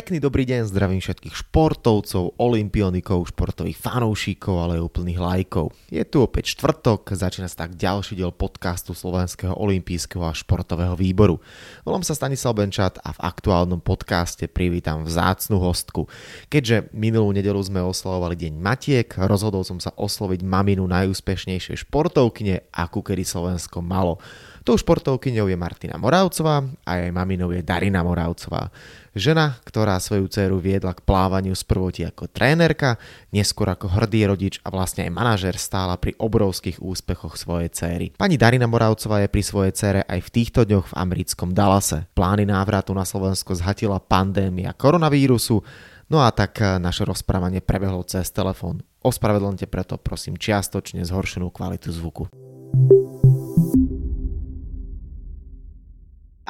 Pekný dobrý deň, zdravím všetkých športovcov, olimpionikov, športových fanúšikov, ale aj úplných lajkov. Je tu opäť štvrtok, začína sa tak ďalší diel podcastu Slovenského olimpijského a športového výboru. Volám sa Stanislav Benčat a v aktuálnom podcaste privítam vzácnu hostku. Keďže minulú nedelu sme oslavovali Deň Matiek, rozhodol som sa osloviť maminu najúspešnejšej športovkyne, akú kedy Slovensko malo. Tou športovkyňou je Martina Moravcová a jej maminou je Darina Moravcová. Žena, ktorá svoju dceru viedla k plávaniu z prvoti ako trénerka, neskôr ako hrdý rodič a vlastne aj manažer stála pri obrovských úspechoch svojej céry. Pani Darina Moravcová je pri svojej cére aj v týchto dňoch v americkom Dallase. Plány návratu na Slovensko zhatila pandémia koronavírusu, No a tak naše rozprávanie prebehlo cez telefón. Ospravedlňte preto prosím čiastočne zhoršenú kvalitu zvuku.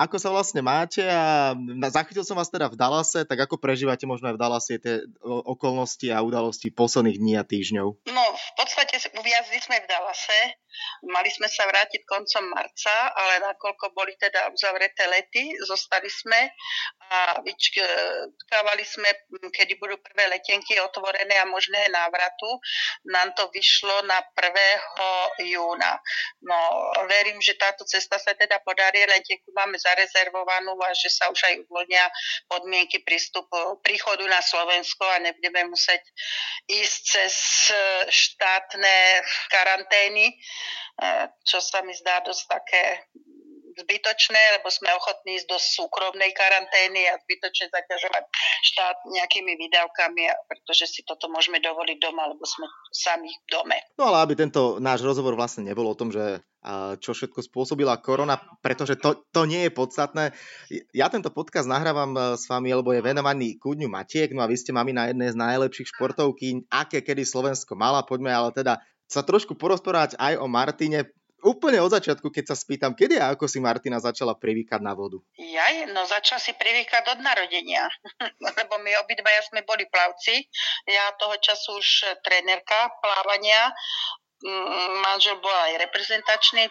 Ako sa vlastne máte a zachytil som vás teda v Dallase, tak ako prežívate možno aj v Dallase tie okolnosti a udalosti posledných dní a týždňov? No, v podstate uviazli sme v Dallase, mali sme sa vrátiť koncom marca, ale nakoľko boli teda uzavreté lety, zostali sme a vyčkávali sme, kedy budú prvé letenky otvorené a možné návratu. Nám to vyšlo na 1. júna. No, verím, že táto cesta sa teda podarí, letenku máme za zarezervovanú a že sa už aj uvoľnia podmienky prístupu, príchodu na Slovensko a nebudeme musieť ísť cez štátne karantény, čo sa mi zdá dosť také zbytočné, lebo sme ochotní ísť do súkromnej karantény a zbytočne zaťažovať štát nejakými výdavkami, pretože si toto môžeme dovoliť doma, lebo sme sami v dome. No ale aby tento náš rozhovor vlastne nebol o tom, že čo všetko spôsobila korona, pretože to, to nie je podstatné. Ja tento podcast nahrávam e, s vami, lebo je venovaný ku Matiek, no a vy ste mami na jednej z najlepších športovky, aké kedy Slovensko mala. Poďme ale teda sa trošku porozprávať aj o Martine úplne od začiatku, keď sa spýtam, kedy a ako si Martina začala privykať na vodu? Ja, no začala si privykať od narodenia, lebo my obidvaja sme boli plavci. Ja toho času už trénerka plávania, mm, manžel bol aj reprezentačný,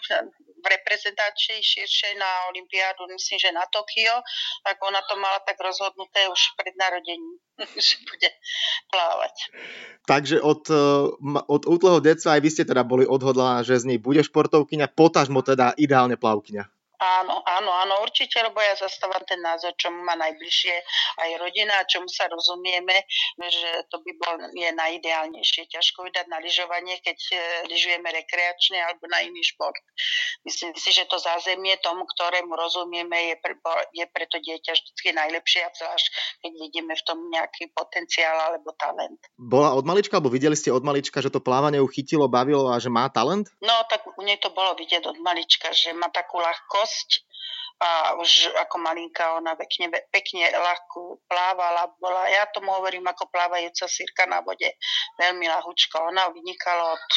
v reprezentácii širšej na Olympiádu, myslím, že na Tokio, tak ona to mala tak rozhodnuté už pred narodením, že bude plávať. Takže od, eh, od útleho deca aj vy ste teda boli odhodlaná, že z nej bude športovkyňa, potažmo teda ideálne plavkyňa. Áno, áno, áno, určite, lebo ja zastávam ten názor, čo má najbližšie aj rodina, čomu sa rozumieme, že to by bol, je najideálnejšie. Ťažko vydať na lyžovanie, keď e, lyžujeme rekreačne alebo na iný šport. Myslím si, že to zázemie tomu, ktorému rozumieme, je pre, je pre to dieťa vždy najlepšie, a zvlášť keď vidíme v tom nejaký potenciál alebo talent. Bola od malička, alebo videli ste od malička, že to plávanie ju chytilo, bavilo a že má talent? No, tak u nej to bolo vidieť od malička, že má takú ľahkosť dosť a už ako malinka ona pekne, pekne ľahko plávala. Bola, ja tomu hovorím ako plávajúca sírka na vode, veľmi ľahučka. Ona vynikala od,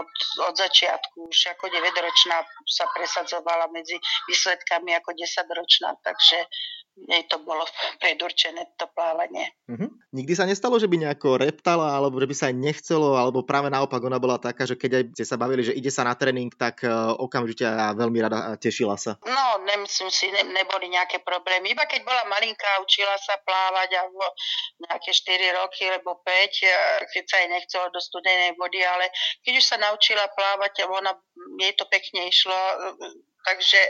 od, od začiatku, už ako 9-ročná sa presadzovala medzi výsledkami ako 10-ročná, takže jej to bolo predurčené, to plávanie. Nikdy sa nestalo, že by nejako reptala, alebo že by sa aj nechcelo, alebo práve naopak ona bola taká, že keď aj ste sa bavili, že ide sa na tréning, tak uh, okamžite a veľmi rada tešila sa. No, nemyslím si, ne, neboli nejaké problémy. Iba keď bola malinká, učila sa plávať a nejaké 4 roky, alebo 5, e, keď sa jej nechcelo do studenej vody, ale keď už sa naučila plávať, ona, jej to pekne išlo, Takže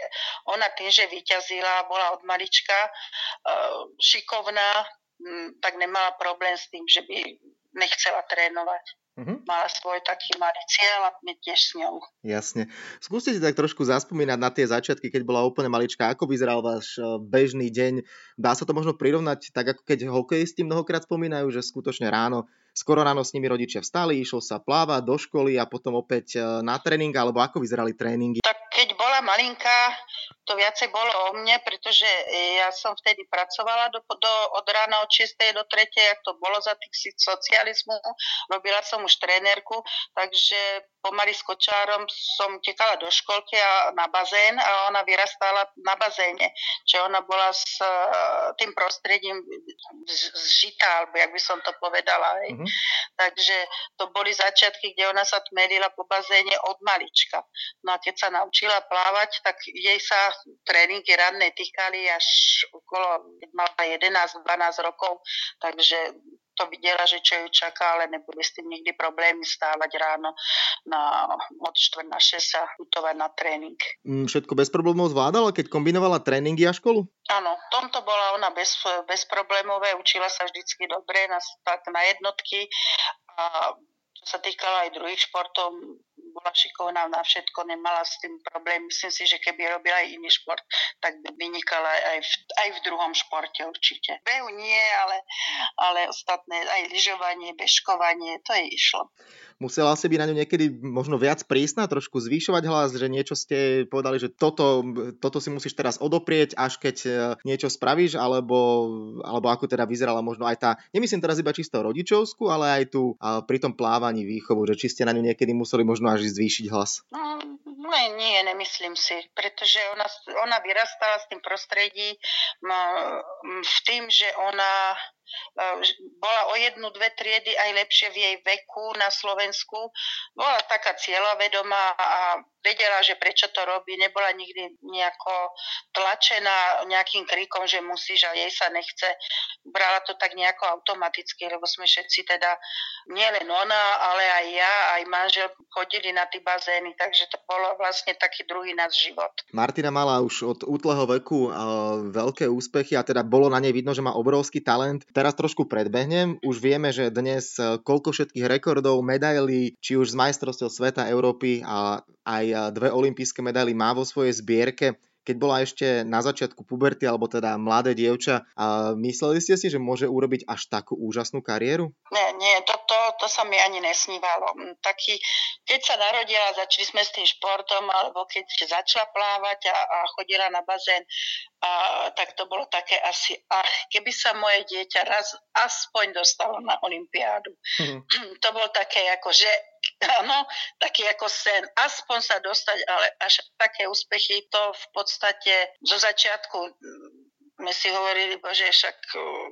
ona tým, že vyťazila, bola od malička šikovná, tak nemala problém s tým, že by nechcela trénovať. Mm-hmm. Mala svoj taký malý cieľ a my tiež s ňou. Jasne. Skúste si tak trošku zaspomínať na tie začiatky, keď bola úplne malička. Ako vyzeral váš e, bežný deň? Dá sa to možno prirovnať tak, ako keď hokejisti mnohokrát spomínajú, že skutočne ráno skoro ráno s nimi rodičia vstali, išlo sa plávať do školy a potom opäť e, na tréning, alebo ako vyzerali tréningy? Tak keď bola malinká, to viacej bolo o mne, pretože ja som vtedy pracovala do, do, od rána od 6. do 3. jak to bolo za tých socializmu. Robila som už trénerku, takže pomaly s kočárom som tekala do školky a na bazén a ona vyrastala na bazéne. Čiže ona bola s uh, tým prostredím zžitá, alebo jak by som to povedala. Hej. Mm-hmm. Takže to boli začiatky, kde ona sa tmerila po bazéne od malička. No a keď sa naučila plávať, tak jej sa tréningy ranné týkali až okolo, mala 11-12 rokov, takže to videla, že čo ju čaká, ale neboli s tým nikdy problémy stávať ráno na, od 4 na 6 a putovať na tréning. Mm, všetko bez problémov zvládala, keď kombinovala tréningy a školu? Áno, v tomto bola ona bez, bezproblémové, učila sa vždycky dobre, na, tak na jednotky a čo sa týkalo aj druhých športov, bola šikovná na všetko, nemala s tým problém. Myslím si, že keby robila aj iný šport, tak by vynikala aj v, aj v druhom športe určite. Behu nie, ale, ale ostatné, aj lyžovanie, bežkovanie, to jej išlo. Musela si byť na ňu niekedy možno viac prísna, trošku zvýšovať hlas, že niečo ste povedali, že toto, toto si musíš teraz odoprieť, až keď e, niečo spravíš, alebo, alebo ako teda vyzerala možno aj tá, nemyslím teraz iba čisto rodičovskú, ale aj tu pri tom plávaní výchovu, že či ste na ňu niekedy museli možno až zvýšiť hlas. No, nie, nie, nemyslím si, pretože ona, ona vyrastala s tým prostredí v tým, že ona bola o jednu, dve triedy aj lepšie v jej veku na Slovensku. Bola taká cieľavedomá a vedela, že prečo to robí, nebola nikdy nejako tlačená nejakým kríkom, že musíš a jej sa nechce. Brala to tak nejako automaticky, lebo sme všetci teda, nielen ona, ale aj ja, aj manžel chodili na tie bazény, takže to bolo vlastne taký druhý náš život. Martina mala už od útleho veku uh, veľké úspechy a teda bolo na nej vidno, že má obrovský talent. Teraz trošku predbehnem, už vieme, že dnes uh, koľko všetkých rekordov, medailí, či už z majstrovstiev sveta, Európy a aj dve olympijské medaily má vo svojej zbierke keď bola ešte na začiatku puberty, alebo teda mladé dievča, a mysleli ste si, že môže urobiť až takú úžasnú kariéru? Nie, nie, to, to, to sa mi ani nesnívalo. Mm, taký, keď sa narodila, začali sme s tým športom, alebo keď začala plávať a, a chodila na bazén, a, tak to bolo také asi, ach, keby sa moje dieťa raz aspoň dostalo na Olympiádu. Mm. To bolo také ako, že áno, taký ako sen, aspoň sa dostať, ale až také úspechy, to v podstate zo začiatku mm, sme si hovorili, že však mm,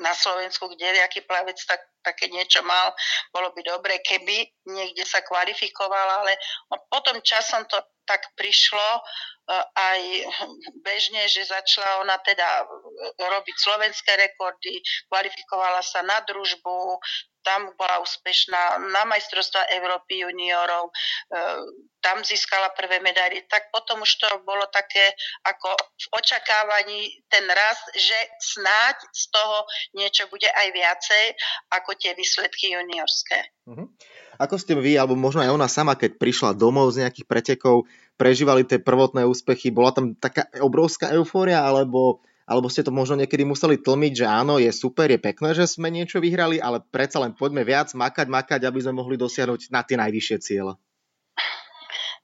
na Slovensku, kde nejaký plavec tak, také niečo mal, bolo by dobre, keby niekde sa kvalifikoval, ale potom časom to tak prišlo e, aj bežne, že začala ona teda robiť slovenské rekordy, kvalifikovala sa na družbu, tam bola úspešná na majstrovstva Európy juniorov, e, tam získala prvé medaily, tak potom už to bolo také ako v očakávaní ten rast, že snáď z toho niečo bude aj viacej ako tie výsledky juniorské. Uh-huh. Ako ste vy, alebo možno aj ona sama, keď prišla domov z nejakých pretekov, prežívali tie prvotné úspechy, bola tam taká obrovská eufória, alebo alebo ste to možno niekedy museli tlmiť, že áno, je super, je pekné, že sme niečo vyhrali, ale predsa len poďme viac makať, makať, aby sme mohli dosiahnuť na tie najvyššie ciele.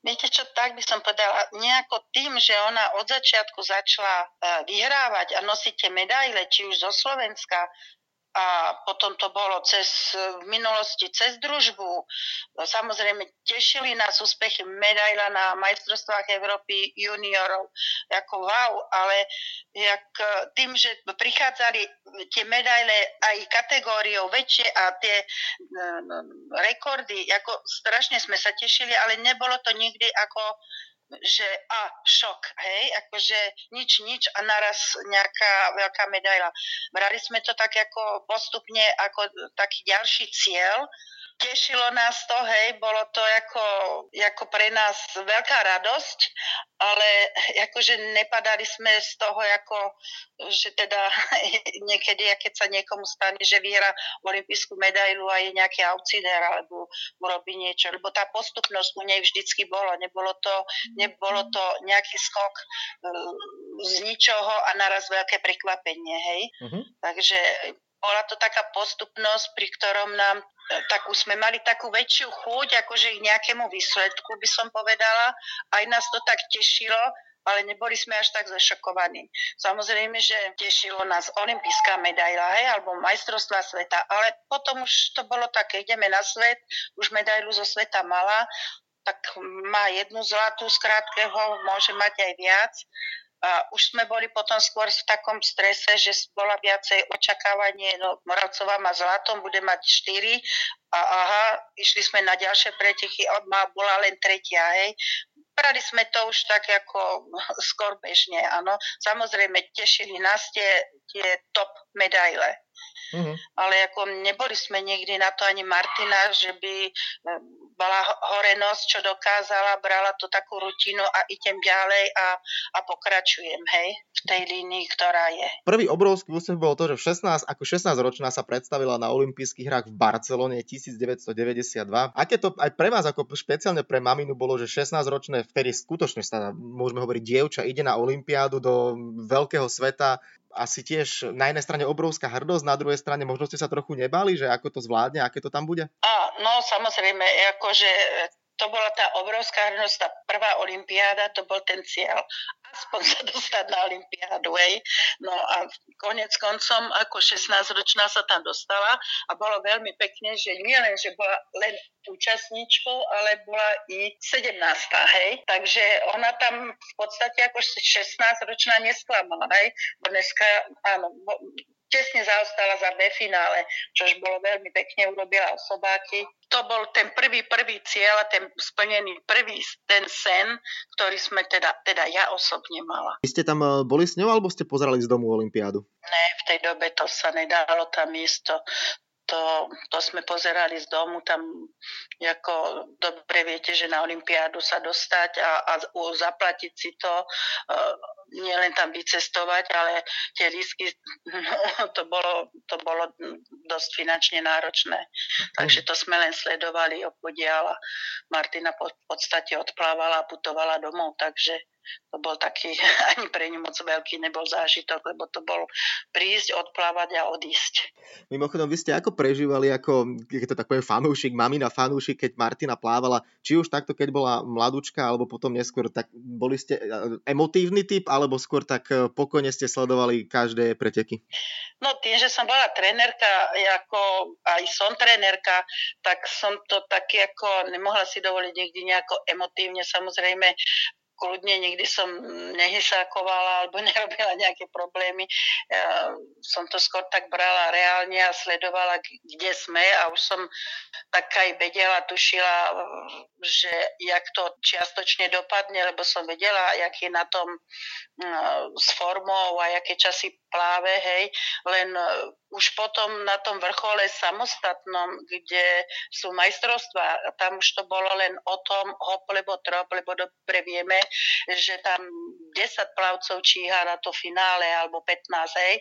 Viete čo, tak by som povedala, nejako tým, že ona od začiatku začala e, vyhrávať a nosiť tie medaile, či už zo Slovenska, a potom to bolo cez, v minulosti cez družbu. Samozrejme, tešili nás úspechy medaila na majstrovstvách Európy juniorov. Ako wow, ale jak, tým, že prichádzali tie medaile aj kategóriou väčšie a tie um, rekordy, ako strašne sme sa tešili, ale nebolo to nikdy ako že a šok, hej, akože nič, nič a naraz nejaká veľká medaila. Brali sme to tak ako postupne, ako taký ďalší cieľ, tešilo nás to, hej, bolo to ako, ako pre nás veľká radosť, ale akože nepadali sme z toho ako, že teda niekedy, keď sa niekomu stane, že vyhra olimpijskú medailu a je nejaký outsider alebo urobí niečo, lebo tá postupnosť u nej vždycky bolo, nebolo to, nebolo to nejaký skok e, z ničoho a naraz veľké prekvapenie, hej. Uh-huh. Takže bola to taká postupnosť, pri ktorom nám tak už sme mali takú väčšiu chuť, akože k nejakému výsledku by som povedala. Aj nás to tak tešilo, ale neboli sme až tak zašokovaní. Samozrejme, že tešilo nás olimpijská medaila, hej, alebo majstrovstvá sveta, ale potom už to bolo také, ideme na svet, už medailu zo sveta mala, tak má jednu zlatú z krátkeho, môže mať aj viac. A už sme boli potom skôr v takom strese, že bola viacej očakávanie, no Moravcová má zlatom, bude mať 4 a aha, išli sme na ďalšie pretichy, má bola len tretia, hej. Brali sme to už tak ako skôr bežne, áno. Samozrejme, tešili nás tie, tie top medaile. Mm-hmm. Ale ako neboli sme nikdy na to ani Martina, že by bola horenosť, čo dokázala, brala to takú rutinu a idem ďalej a, a pokračujem, hej, v tej línii, ktorá je. Prvý obrovský úspech bol to, že v 16, ako 16-ročná sa predstavila na olympijských hrách v Barcelone 1992. Aké to aj pre vás, ako špeciálne pre maminu, bolo, že 16-ročné, vtedy skutočne sa, môžeme hovoriť, dievča ide na olympiádu do veľkého sveta, asi tiež na jednej strane obrovská hrdosť, na druhej strane možno ste sa trochu nebali, že ako to zvládne, aké to tam bude? A, no samozrejme, akože to bola tá obrovská hrdosť, tá prvá olimpiáda, to bol ten cieľ. Aspoň sa dostať na olimpiádu, hej. No a konec koncom, ako 16-ročná sa tam dostala a bolo veľmi pekne, že nie len, že bola len účastníčkou, ale bola i 17. hej. Takže ona tam v podstate ako 16-ročná nesklamala, hej. Dneska, áno, tesne zaostala za B finále, čož bolo veľmi pekne, urobila osobáky. To bol ten prvý, prvý cieľ a ten splnený prvý ten sen, ktorý sme teda, teda ja osobne mala. Vy ste tam eh, boli s ňou alebo ste pozerali z domu Olympiádu? Ne, v tej dobe to sa nedalo tam miesto to, to sme pozerali z domu, tam ako dobre viete, že na Olympiádu sa dostať a, a zaplatiť si to, uh, nielen tam vycestovať, ale tie lísky, no, to bolo, to bolo dosť finančne náročné. Takže to sme len sledovali opodiaľ a Martina v podstate odplávala a putovala domov, takže to bol taký, ani pre ňu moc veľký nebol zážitok, lebo to bol prísť, odplávať a odísť. Mimochodom, vy ste ako prežívali, ako, keď to tak poviem, fanúšik, mamina fanúšik, keď Martina plávala, či už takto, keď bola mladúčka, alebo potom neskôr, tak boli ste e, emotívny typ, alebo skôr tak e, pokojne ste sledovali každé preteky? No tým, že som bola trénerka, ako aj som trénerka, tak som to taky ako nemohla si dovoliť nikdy nejako emotívne. Samozrejme, kľudne nikdy som nehysákovala alebo nerobila nejaké problémy. Ja som to skôr tak brala reálne a sledovala, kde sme a už som tak aj vedela, tušila, že jak to čiastočne dopadne, lebo som vedela, jak je na tom s formou a aké časy pláve, hej, len už potom na tom vrchole samostatnom, kde sú majstrovstvá, tam už to bolo len o tom hop, lebo trop, lebo dobre vieme, že tam 10 plavcov číha na to finále alebo 15, hej.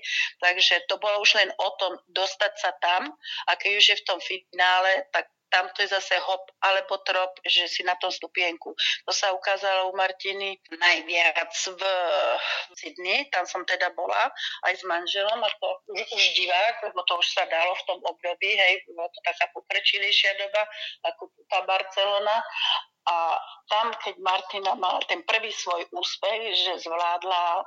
Takže to bolo už len o tom dostať sa tam a keď už je v tom finále, tak tam to je zase hop alebo trop, že si na tom stupienku. To sa ukázalo u Martiny najviac v Sydney, tam som teda bola aj s manželom a to už divák, lebo to už sa dalo v tom období, hej, bolo to taká pokrečilejšia doba ako tá Barcelona a tam, keď Martina mala ten prvý svoj úspech, že zvládla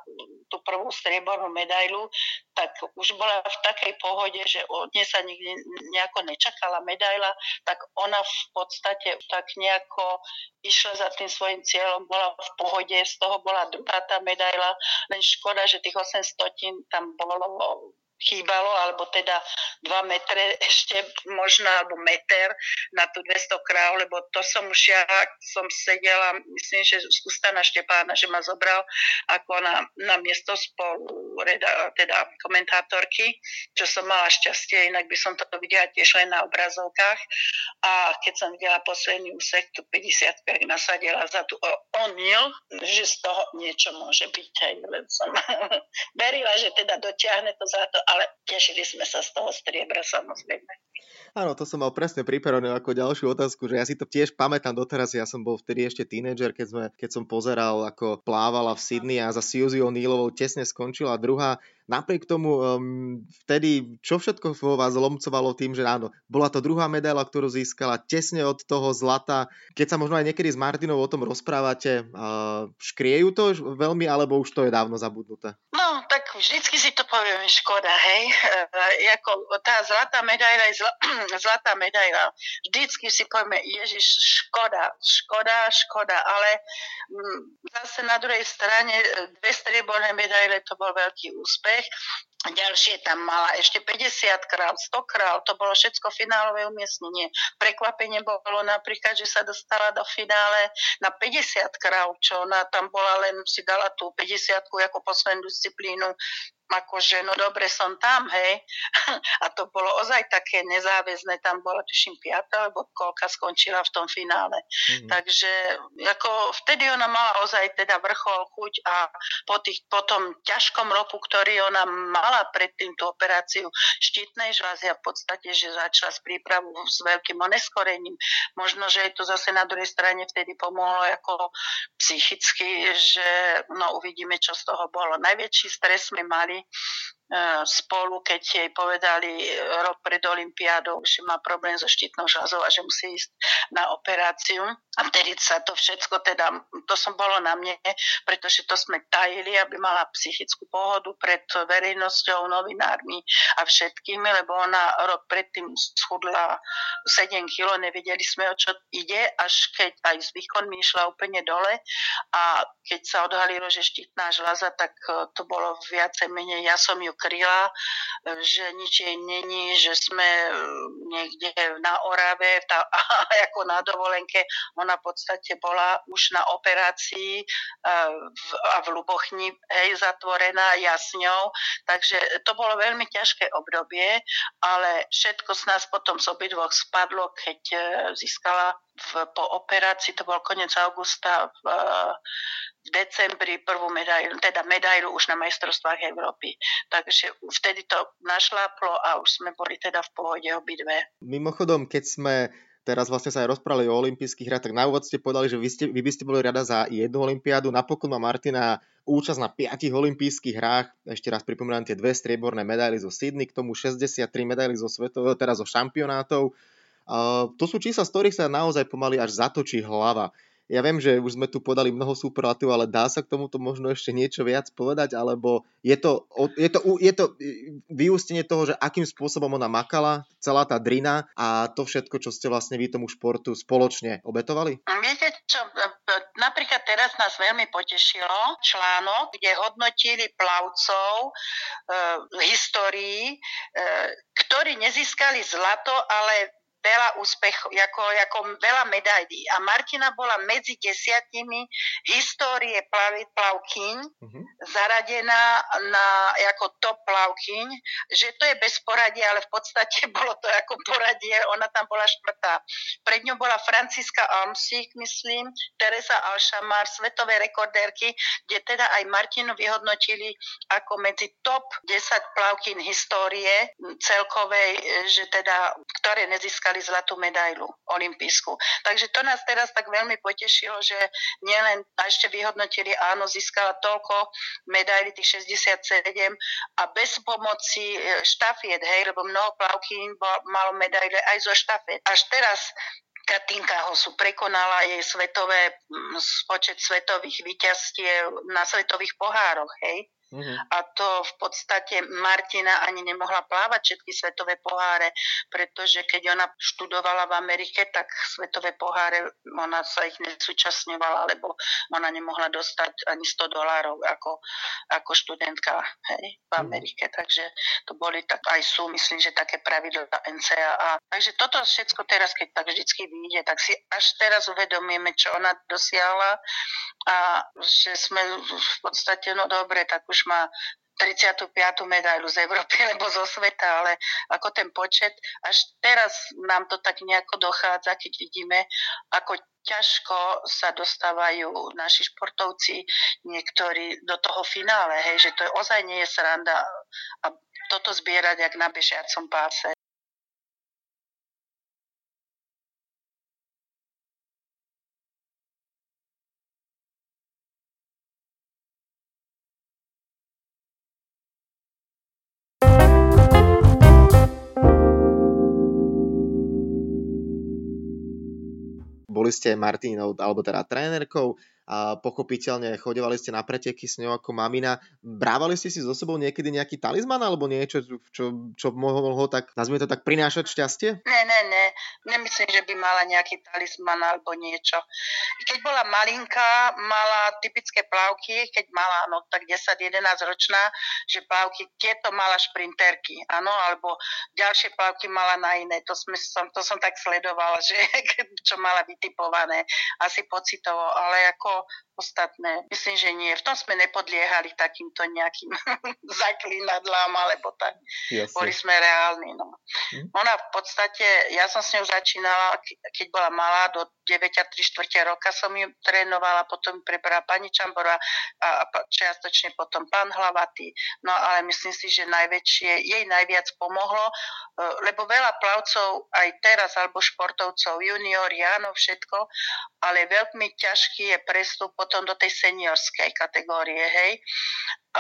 tú prvú striebornú medailu, tak už bola v takej pohode, že od nej sa nikdy nejako nečakala medaila, tak ona v podstate tak nejako išla za tým svojim cieľom, bola v pohode, z toho bola druhá tá medaila, len škoda, že tých 800 tam bolo chýbalo, alebo teda 2 metre ešte možno, alebo meter na tú 200 kráv, lebo to som už ja som sedela, myslím, že z Ustana Štepána, že ma zobral ako na, na miesto spolu reda, teda komentátorky, čo som mala šťastie, inak by som to videla tiež len na obrazovkách. A keď som videla posledný úsek, tu 50 nasadila za tú onil, že z toho niečo môže byť. Aj, len som verila, že teda dotiahne to za to ale tešili sme sa z toho striebra samozrejme. Áno, to som mal presne pripravené ako ďalšiu otázku, že ja si to tiež pamätám doteraz, ja som bol vtedy ešte tínedžer, keď, sme, keď som pozeral, ako plávala v Sydney a za Suzy O'Neillovou tesne skončila druhá Napriek tomu um, vtedy, čo všetko vo vás lomcovalo tým, že áno, bola to druhá medaila, ktorú získala tesne od toho zlata. Keď sa možno aj niekedy s Martinou o tom rozprávate, uh, škriejú to veľmi, alebo už to je dávno zabudnuté? No, tak vždycky si to povieme, škoda, hej. E, ako tá zlatá medaila je zl- zlatá medaila. Vždycky si povieme, ježiš, škoda, škoda, škoda, ale m, zase na druhej strane dve strieborné medaile to bol veľký úspech úspech. Ďalšie tam mala ešte 50 král, 100 král, to bolo všetko finálové umiestnenie. Prekvapenie bolo napríklad, že sa dostala do finále na 50 král, čo ona tam bola len, si dala tú 50 ako poslednú disciplínu akože no dobre som tam, hej. A to bolo ozaj také nezáväzné, tam bola tuším piata, alebo koľka skončila v tom finále. Mm-hmm. Takže ako vtedy ona mala ozaj teda vrchol, chuť a po, tých, po tom ťažkom roku, ktorý ona mala pred týmto operáciu štítnej žlázy a v podstate, že začala s prípravu s veľkým oneskorením. Možno, že je to zase na druhej strane vtedy pomohlo ako psychicky, že no uvidíme, čo z toho bolo. Najväčší stres sme mali spolu, keď jej povedali rok pred Olympiádou, že má problém so štítnou žľazou a že musí ísť na operáciu. A vtedy sa to všetko, teda, to som bolo na mne, pretože to sme tajili, aby mala psychickú pohodu pred verejnosťou, novinármi a všetkými, lebo ona rok predtým schudla 7 kg, nevedeli sme, o čo ide, až keď aj s výkonmi išla úplne dole a keď sa odhalilo, že štítna žľaza, tak to bolo viacej menej, ja som ju kryla, že nič jej není, že sme e, niekde na Orave tá, ako na dovolenke. Ona v podstate bola už na operácii e, a v Lubochni hej, zatvorená jasňou. Takže to bolo veľmi ťažké obdobie, ale všetko z nás potom z obidvoch spadlo, keď e, získala v, po operácii, to bol koniec augusta, v, v decembri prvú medailu, teda medailu už na majstrovstvách Európy. Takže vtedy to našláplo a už sme boli teda v pohode obidve. Mimochodom, keď sme teraz vlastne sa aj rozprávali o olympijských hrách, tak na úvod ste povedali, že vy, ste, vy by ste boli rada za jednu olympiádu. Napokon má Martina účasť na piatich olympijských hrách. Ešte raz pripomínam tie dve strieborné medaily zo Sydney, k tomu 63 medaily zo svetového, teraz zo šampionátov. To sú čísla, z ktorých sa naozaj pomaly až zatočí hlava. Ja viem, že už sme tu podali mnoho superlatív, ale dá sa k tomuto možno ešte niečo viac povedať, alebo je to, je to, je to vyústenie toho, že akým spôsobom ona makala, celá tá drina a to všetko, čo ste vlastne vy tomu športu spoločne obetovali? Viete čo, napríklad teraz nás veľmi potešilo článok, kde hodnotili plavcov e, v histórii, e, ktorí nezískali zlato, ale veľa úspechov, ako, ako veľa medailí. A Martina bola medzi desiatimi histórie plav, plavkyň uh-huh. zaradená na, ako top plavkyň, že to je bez poradia, ale v podstate bolo to ako poradie, ona tam bola štvrtá. Pred ňou bola Franciska Almsík, myslím, Teresa Alšamar, svetové rekordérky, kde teda aj Martinu vyhodnotili ako medzi top 10 plavkyň histórie celkovej, že teda, ktoré nezískali získali zlatú medailu olimpijskú. Takže to nás teraz tak veľmi potešilo, že nielen a ešte vyhodnotili, áno, získala toľko medailí, tých 67 a bez pomoci e, štafiet, hej, lebo mnoho plavky malo medaile aj zo štafet. Až teraz Katinka Hosu prekonala jej svetové, počet svetových víťazstiev na svetových pohároch, hej. Uh-huh. A to v podstate Martina ani nemohla plávať všetky svetové poháre, pretože keď ona študovala v Amerike, tak svetové poháre, ona sa ich nesúčasňovala, lebo ona nemohla dostať ani 100 dolárov ako, ako študentka hej, v mhm. Amerike. Uh-huh. Takže to boli tak, aj sú, myslím, že také pravidla NCAA. Takže toto všetko teraz, keď tak vždycky vyjde, tak si až teraz uvedomíme, čo ona dosiahla a že sme v podstate, no dobre, tak už má 35. medailu z Európy alebo zo sveta, ale ako ten počet, až teraz nám to tak nejako dochádza, keď vidíme, ako ťažko sa dostávajú naši športovci niektorí do toho finále, hej, že to je ozaj nie je sranda a toto zbierať jak na bežiacom páse. Boli ste Martinou, alebo teda trénerkou, pochopiteľne chodevali ste na preteky s ňou ako mamina. Brávali ste si so sebou niekedy nejaký talizman alebo niečo, čo, čo mohlo tak, nazvime to tak, prinášať šťastie? Ne, ne, ne. Nemyslím, že by mala nejaký talizman alebo niečo. Keď bola malinká, mala typické plavky, keď mala no tak 10-11 ročná, že plavky, tieto mala šprinterky, áno, alebo ďalšie plavky mala na iné. To, sme, som, to som tak sledovala, že čo mala vytipované, asi pocitovo, ale ako ostatné. Myslím, že nie. V tom sme nepodliehali takýmto nejakým zaklinadlám, alebo tak. Jasne. Boli sme reálni. No. Hm. Ona v podstate, ja som s ňou začínala, keď bola malá, do 9 a 3 čtvrte roka som ju trénovala, potom prebrala pani Čambora a čiastočne potom pán Hlavatý. No ale myslím si, že najväčšie, jej najviac pomohlo, e, lebo veľa plavcov aj teraz, alebo športovcov, juniori, áno, všetko, ale veľmi ťažký je prestup potom do tej seniorskej kategórie, hej,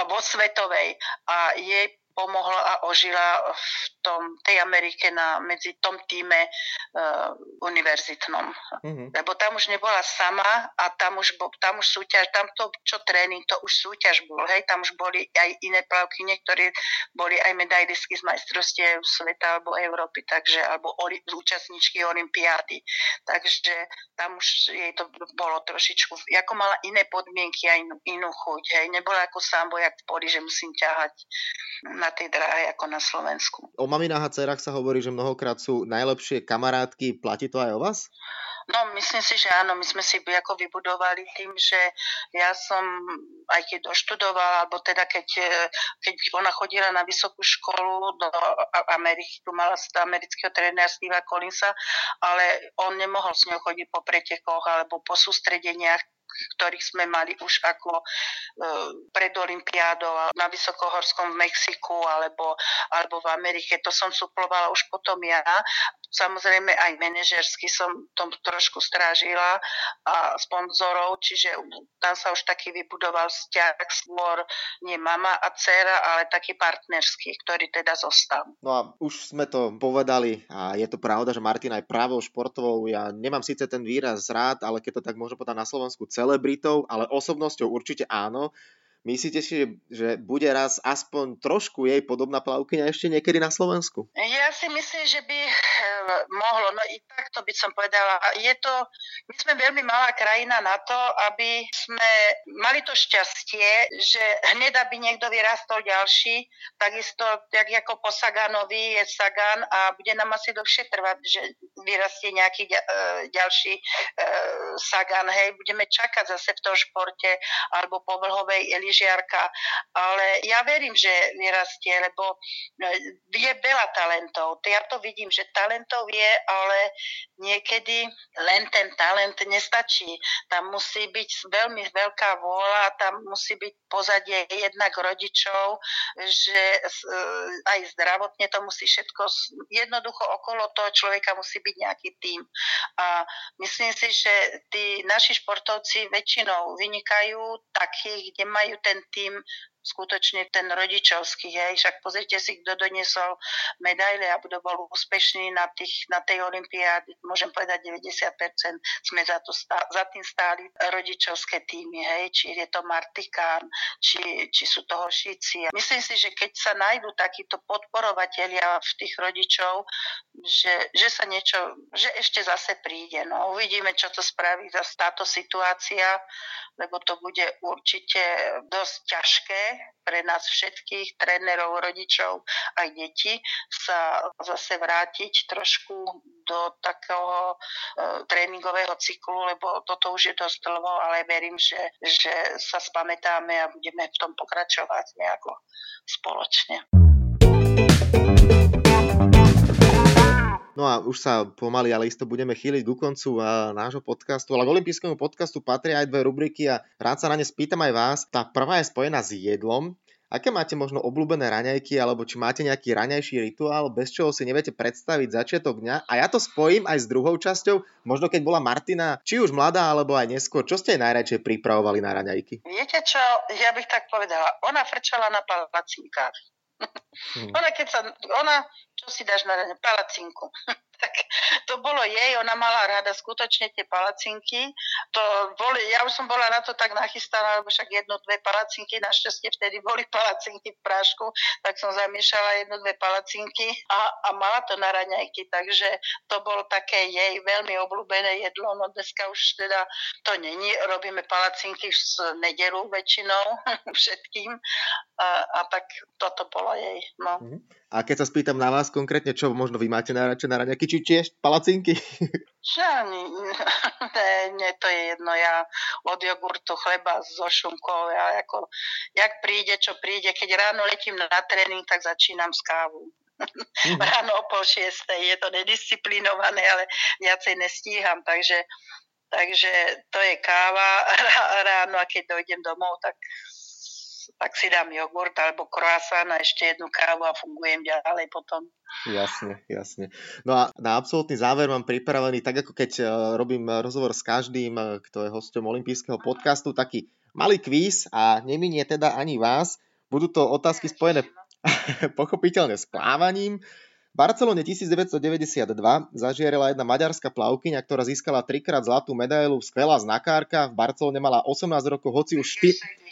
vo svetovej. A jej pomohla a ožila v tom, tej Amerike na, medzi tom týme uh, univerzitnom. Mm-hmm. Lebo tam už nebola sama a tam už, tam už súťaž, tam to, čo tréning, to už súťaž bol, hej, tam už boli aj iné plavky, niektorí boli aj medailistky z majstrovstiev sveta alebo Európy, takže, alebo oli, účastničky olympiády. Takže tam už jej to bolo trošičku, ako mala iné podmienky a inú, inú chuť, hej, nebola ako sambo, jak v poli, že musím ťahať na na tej dráhe ako na Slovensku. O maminách a dcerách sa hovorí, že mnohokrát sú najlepšie kamarátky. Platí to aj o vás? No, myslím si, že áno, my sme si ako vybudovali tým, že ja som, aj keď doštudovala, alebo teda keď, keď ona chodila na vysokú školu do Ameriky, tu mala amerického trénera Steva Collinsa, ale on nemohol s ňou chodiť po pretekoch alebo po sústredeniach, ktorých sme mali už ako e, pred Olympiádou na Vysokohorskom v Mexiku alebo, alebo v Amerike. To som suplovala už potom ja. Samozrejme aj manažersky som to trošku strážila a sponzorov, čiže tam sa už taký vybudoval vzťah skôr nie mama a dcera, ale taký partnerský, ktorý teda zostal. No a už sme to povedali a je to pravda, že Martina je právou športovou. Ja nemám síce ten výraz rád, ale keď to tak môžem povedať na Slovensku, celebritou, ale osobnosťou určite áno. Myslíte si, že bude raz aspoň trošku jej podobná plavkyňa ešte niekedy na Slovensku? Ja si myslím, že by eh, mohlo. No i takto by som povedala. Je to, my sme veľmi malá krajina na to, aby sme mali to šťastie, že hneď aby niekto vyrastol ďalší, takisto tak ako po Saganovi je Sagan a bude nám asi dlhšie trvať, že vyrastie nejaký eh, ďalší eh, Sagan. Hej, budeme čakať zase v tom športe alebo po vrhovej lyžiarka, ale ja verím, že vyrastie, lebo e, je veľa talentov. Ja to vidím, že talentov je, ale niekedy len ten talent nestačí. Tam musí byť veľmi veľká vôľa, tam musí byť pozadie jednak rodičov, že e, aj zdravotne to musí všetko, jednoducho okolo toho človeka musí byť nejaký tým. A myslím si, že tí naši športovci väčšinou vynikajú takých, kde majú ten tým skutočne ten rodičovský, hej, však pozrite si, kto doniesol medaile a kto bol úspešný na, tých, na tej olympiáde, môžem povedať 90% sme za, to stá, za tým stáli rodičovské týmy, hej, či je to Martikán, či, či sú to Hošici. Myslím si, že keď sa nájdú takíto podporovatelia v tých rodičov, že, že sa niečo, že ešte zase príde. No, uvidíme, čo to spraví za táto situácia lebo to bude určite dosť ťažké pre nás všetkých, trénerov, rodičov aj detí, sa zase vrátiť trošku do takého e, tréningového cyklu, lebo toto už je dosť dlho, ale verím, že, že sa spamätáme a budeme v tom pokračovať nejako spoločne. No a už sa pomaly, ale isto budeme chýliť ku koncu nášho podcastu, ale k olympijskému podcastu patria aj dve rubriky a rád sa na ne spýtam aj vás. Tá prvá je spojená s jedlom. Aké máte možno obľúbené raňajky, alebo či máte nejaký raňajší rituál, bez čoho si neviete predstaviť začiatok dňa? A ja to spojím aj s druhou časťou, možno keď bola Martina, či už mladá, alebo aj neskôr, čo ste aj najradšej pripravovali na raňajky? Viete čo, ja bych tak povedala, ona frčala na palacinkách. Hmm. Ona keď sa, ona, čo si dáš na palacinku? tak to bolo jej, ona mala rada skutočne tie palacinky. To boli, ja už som bola na to tak nachystaná, lebo však jedno, dve palacinky, našťastie vtedy boli palacinky v prášku, tak som zamiešala jedno, dve palacinky a, a mala to na raňajky, takže to bolo také jej veľmi obľúbené jedlo, no dneska už teda to není, robíme palacinky z nedelu väčšinou všetkým a, a tak toto bolo jej. No. Mhm. A keď sa spýtam na vás konkrétne, čo možno vy máte najradšej na raňajky, či tiež palacinky? Žani, ne, ne, to je jedno, ja od jogurtu chleba so šunkou, ja ako, jak príde, čo príde, keď ráno letím na tréning, tak začínam s kávu. Mm-hmm. ráno o pol šiestej, je to nedisciplinované, ale viacej nestíham, takže, takže to je káva ráno a keď dojdem domov, tak tak si dám jogurt alebo croissant a ešte jednu kávu a fungujem ďalej potom. Jasne, jasne. No a na absolútny záver mám pripravený, tak ako keď e, robím rozhovor s každým, e, kto je hostom olympijského podcastu, taký malý kvíz a neminie teda ani vás. Budú to otázky spojené pochopiteľne s plávaním. V Barcelone 1992 zažierala jedna maďarská plavkyňa, ktorá získala trikrát zlatú medailu, skvelá znakárka. V Barcelone mala 18 rokov, hoci už 4...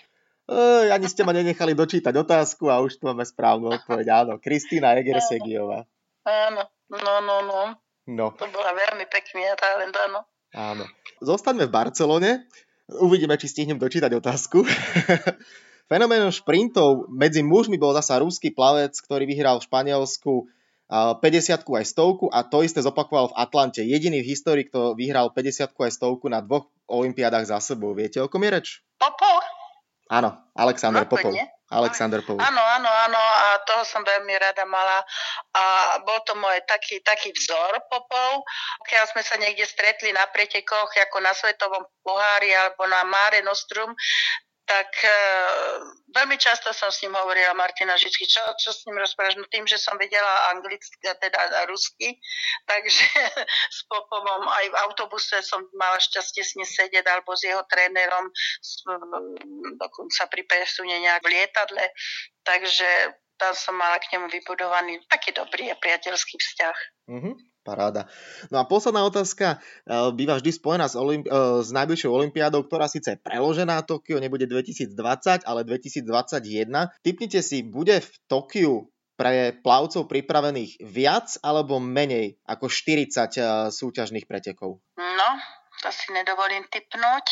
Ej, ani ste ma nenechali dočítať otázku a už tu máme správnu odpoveď. Áno, Kristýna Egersegiová. Áno, no, no, no. No. To bola veľmi pekný talent, áno. Áno. Zostaňme v Barcelone. Uvidíme, či stihnem dočítať otázku. Fenoménom šprintov medzi mužmi bol zasa ruský plavec, ktorý vyhral v Španielsku 50 aj stovku a to isté zopakoval v Atlante. Jediný v histórii, kto vyhral 50 aj stovku na dvoch olympiádach za sebou. Viete, o kom je reč? Popov. Áno, Alexander no, Popov. Alexander Popov. Áno, áno, áno, a toho som veľmi rada mala. A bol to môj taký, taký vzor Popov. Keď sme sa niekde stretli na pretekoch, ako na Svetovom pohári alebo na Mare Nostrum, tak e, veľmi často som s ním hovorila, Martina Žičky, čo, čo s ním rozprávaš? No tým, že som vedela anglicky, teda rusky, takže s Popomom aj v autobuse som mala šťastie s ním sedieť, alebo s jeho trénerom, s, dokonca pri presune nejak v lietadle, takže tam som mala k nemu vybudovaný taký dobrý a priateľský vzťah. Mm-hmm. Paráda. No a posledná otázka uh, býva vždy spojená s, Olymp- uh, s najbližšou olympiádou, ktorá síce je preložená Tokio, nebude 2020, ale 2021. Typnite si, bude v Tokiu pre plavcov pripravených viac alebo menej ako 40 uh, e, súťažných pretekov? No, to si nedovolím typnúť,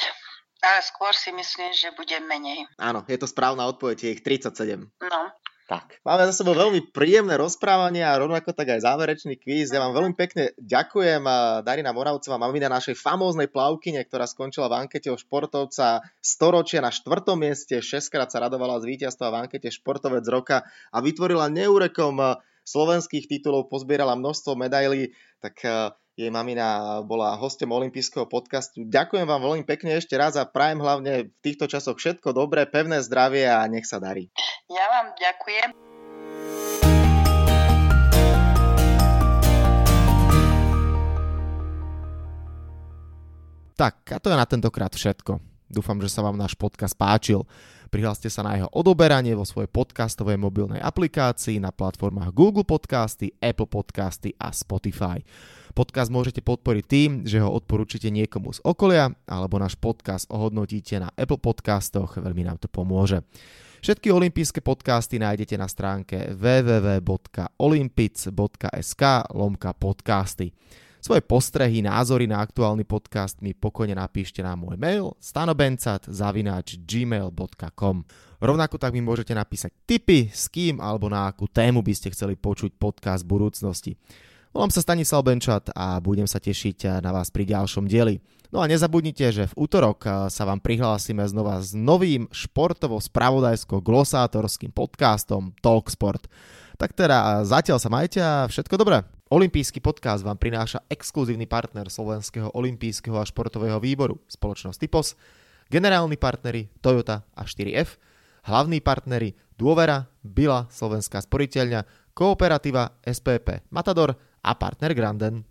ale skôr si myslím, že bude menej. Áno, je to správna odpoveď, je ich 37. No, tak, máme za sebou veľmi príjemné rozprávanie a rovnako tak aj záverečný kvíz. Ja vám veľmi pekne ďakujem Darina Moravcová, mamina našej famóznej plavkyne, ktorá skončila v ankete o športovca storočia na štvrtom mieste, šestkrát sa radovala z víťazstva v ankete športovec roka a vytvorila neurekom slovenských titulov, pozbierala množstvo medailí, tak jej mamina bola hostom olympijského podcastu. Ďakujem vám veľmi pekne ešte raz a prajem hlavne v týchto časoch všetko dobré, pevné zdravie a nech sa darí. Ja vám ďakujem. Tak, a to je na tentokrát všetko. Dúfam, že sa vám náš podcast páčil. Prihláste sa na jeho odoberanie vo svojej podcastovej mobilnej aplikácii na platformách Google Podcasty, Apple Podcasty a Spotify. Podcast môžete podporiť tým, že ho odporúčite niekomu z okolia alebo náš podcast ohodnotíte na Apple Podcastoch, veľmi nám to pomôže. Všetky olympijské podcasty nájdete na stránke www.olympic.sk lomka podcasty. Svoje postrehy, názory na aktuálny podcast mi pokojne napíšte na môj mail stanobencat.gmail.com Rovnako tak mi môžete napísať tipy, s kým alebo na akú tému by ste chceli počuť podcast v budúcnosti. Volám sa Stanislav Benčat a budem sa tešiť na vás pri ďalšom dieli. No a nezabudnite, že v útorok eh, sa vám prihlásime znova s novým športovo-spravodajsko-glosátorským podcastom Talksport. Tak teda zatiaľ sa majte a všetko dobré. Olympijský podcast vám prináša exkluzívny partner Slovenského olympijského a športového výboru, spoločnosť Typos, generálni partneri Toyota a 4F, hlavní partneri Dôvera, Bila, Slovenská sporiteľňa, Kooperativa, SPP, Matador a partner Granden.